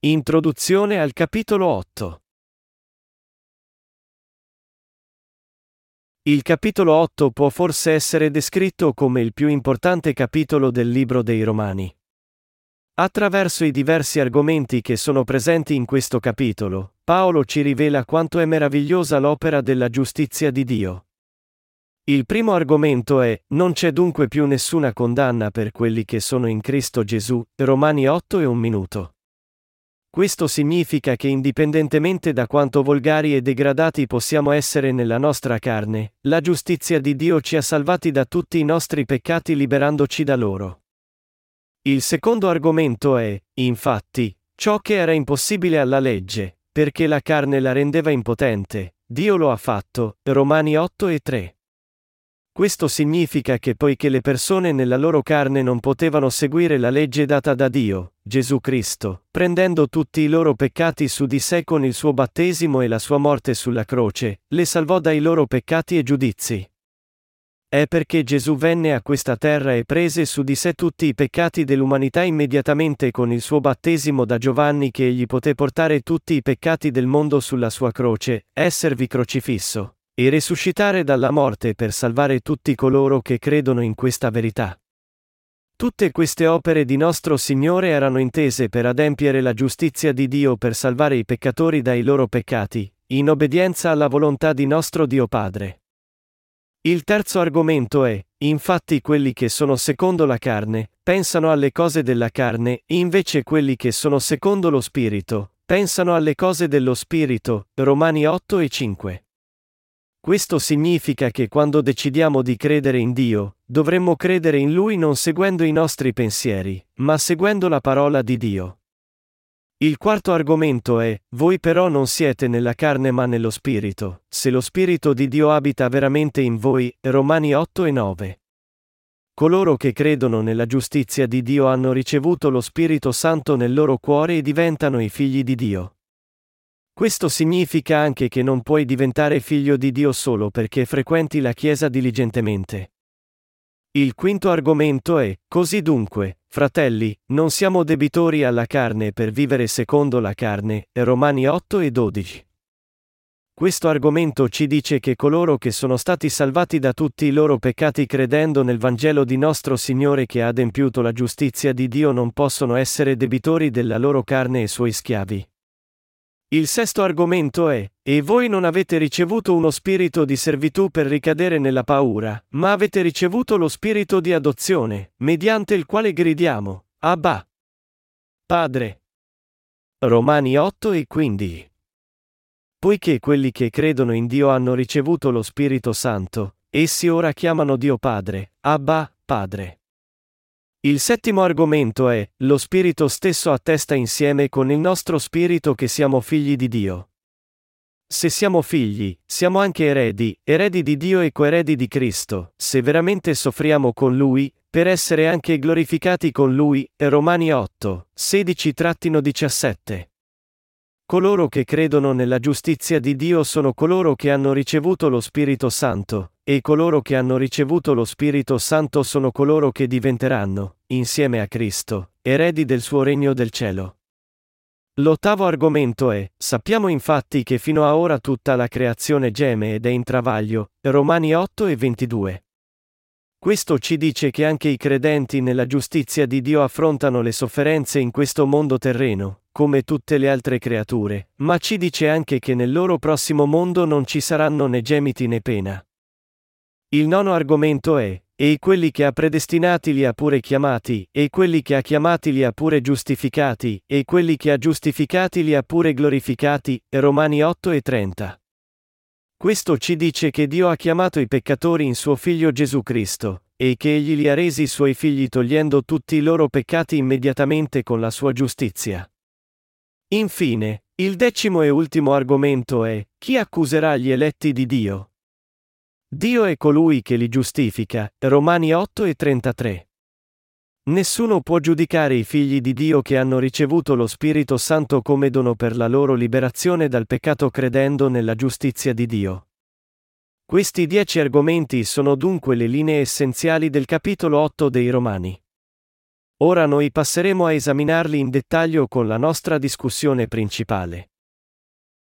Introduzione al capitolo 8 Il capitolo 8 può forse essere descritto come il più importante capitolo del libro dei Romani. Attraverso i diversi argomenti che sono presenti in questo capitolo, Paolo ci rivela quanto è meravigliosa l'opera della giustizia di Dio. Il primo argomento è, non c'è dunque più nessuna condanna per quelli che sono in Cristo Gesù, Romani 8 e un minuto. Questo significa che indipendentemente da quanto volgari e degradati possiamo essere nella nostra carne, la giustizia di Dio ci ha salvati da tutti i nostri peccati liberandoci da loro. Il secondo argomento è, infatti, ciò che era impossibile alla legge, perché la carne la rendeva impotente, Dio lo ha fatto, Romani 8 e 3. Questo significa che poiché le persone nella loro carne non potevano seguire la legge data da Dio, Gesù Cristo, prendendo tutti i loro peccati su di sé con il suo battesimo e la sua morte sulla croce, le salvò dai loro peccati e giudizi. È perché Gesù venne a questa terra e prese su di sé tutti i peccati dell'umanità immediatamente con il suo battesimo da Giovanni che egli poté portare tutti i peccati del mondo sulla sua croce, esservi crocifisso e risuscitare dalla morte per salvare tutti coloro che credono in questa verità. Tutte queste opere di nostro Signore erano intese per adempiere la giustizia di Dio per salvare i peccatori dai loro peccati, in obbedienza alla volontà di nostro Dio Padre. Il terzo argomento è, infatti quelli che sono secondo la carne, pensano alle cose della carne, invece quelli che sono secondo lo Spirito, pensano alle cose dello Spirito, Romani 8 e 5. Questo significa che quando decidiamo di credere in Dio, dovremmo credere in Lui non seguendo i nostri pensieri, ma seguendo la parola di Dio. Il quarto argomento è, voi però non siete nella carne ma nello Spirito, se lo Spirito di Dio abita veramente in voi, Romani 8 e 9. Coloro che credono nella giustizia di Dio hanno ricevuto lo Spirito Santo nel loro cuore e diventano i figli di Dio. Questo significa anche che non puoi diventare figlio di Dio solo perché frequenti la Chiesa diligentemente. Il quinto argomento è, così dunque, fratelli, non siamo debitori alla carne per vivere secondo la carne, Romani 8 e 12. Questo argomento ci dice che coloro che sono stati salvati da tutti i loro peccati credendo nel Vangelo di nostro Signore che ha adempiuto la giustizia di Dio non possono essere debitori della loro carne e suoi schiavi. Il sesto argomento è, e voi non avete ricevuto uno spirito di servitù per ricadere nella paura, ma avete ricevuto lo spirito di adozione, mediante il quale gridiamo, Abba. Padre. Romani 8 e 15. Poiché quelli che credono in Dio hanno ricevuto lo Spirito Santo, essi ora chiamano Dio Padre, Abba, Padre. Il settimo argomento è, lo Spirito stesso attesta insieme con il nostro spirito che siamo figli di Dio. Se siamo figli, siamo anche eredi, eredi di Dio e coeredi di Cristo, se veramente soffriamo con Lui, per essere anche glorificati con Lui, Romani 8, 16-17. Coloro che credono nella giustizia di Dio sono coloro che hanno ricevuto lo Spirito Santo, e coloro che hanno ricevuto lo Spirito Santo sono coloro che diventeranno, insieme a Cristo, eredi del suo regno del cielo. L'ottavo argomento è, sappiamo infatti che fino a ora tutta la creazione geme ed è in travaglio, Romani 8 e 22. Questo ci dice che anche i credenti nella giustizia di Dio affrontano le sofferenze in questo mondo terreno, come tutte le altre creature, ma ci dice anche che nel loro prossimo mondo non ci saranno né gemiti né pena. Il nono argomento è, e quelli che ha predestinati li ha pure chiamati, e quelli che ha chiamati li ha pure giustificati, e quelli che ha giustificati li ha pure glorificati, Romani 8 e 30. Questo ci dice che Dio ha chiamato i peccatori in suo Figlio Gesù Cristo, e che egli li ha resi suoi figli togliendo tutti i loro peccati immediatamente con la sua giustizia. Infine, il decimo e ultimo argomento è, chi accuserà gli eletti di Dio? Dio è colui che li giustifica, Romani 8 e 33. Nessuno può giudicare i figli di Dio che hanno ricevuto lo Spirito Santo come dono per la loro liberazione dal peccato credendo nella giustizia di Dio. Questi dieci argomenti sono dunque le linee essenziali del capitolo 8 dei Romani. Ora noi passeremo a esaminarli in dettaglio con la nostra discussione principale.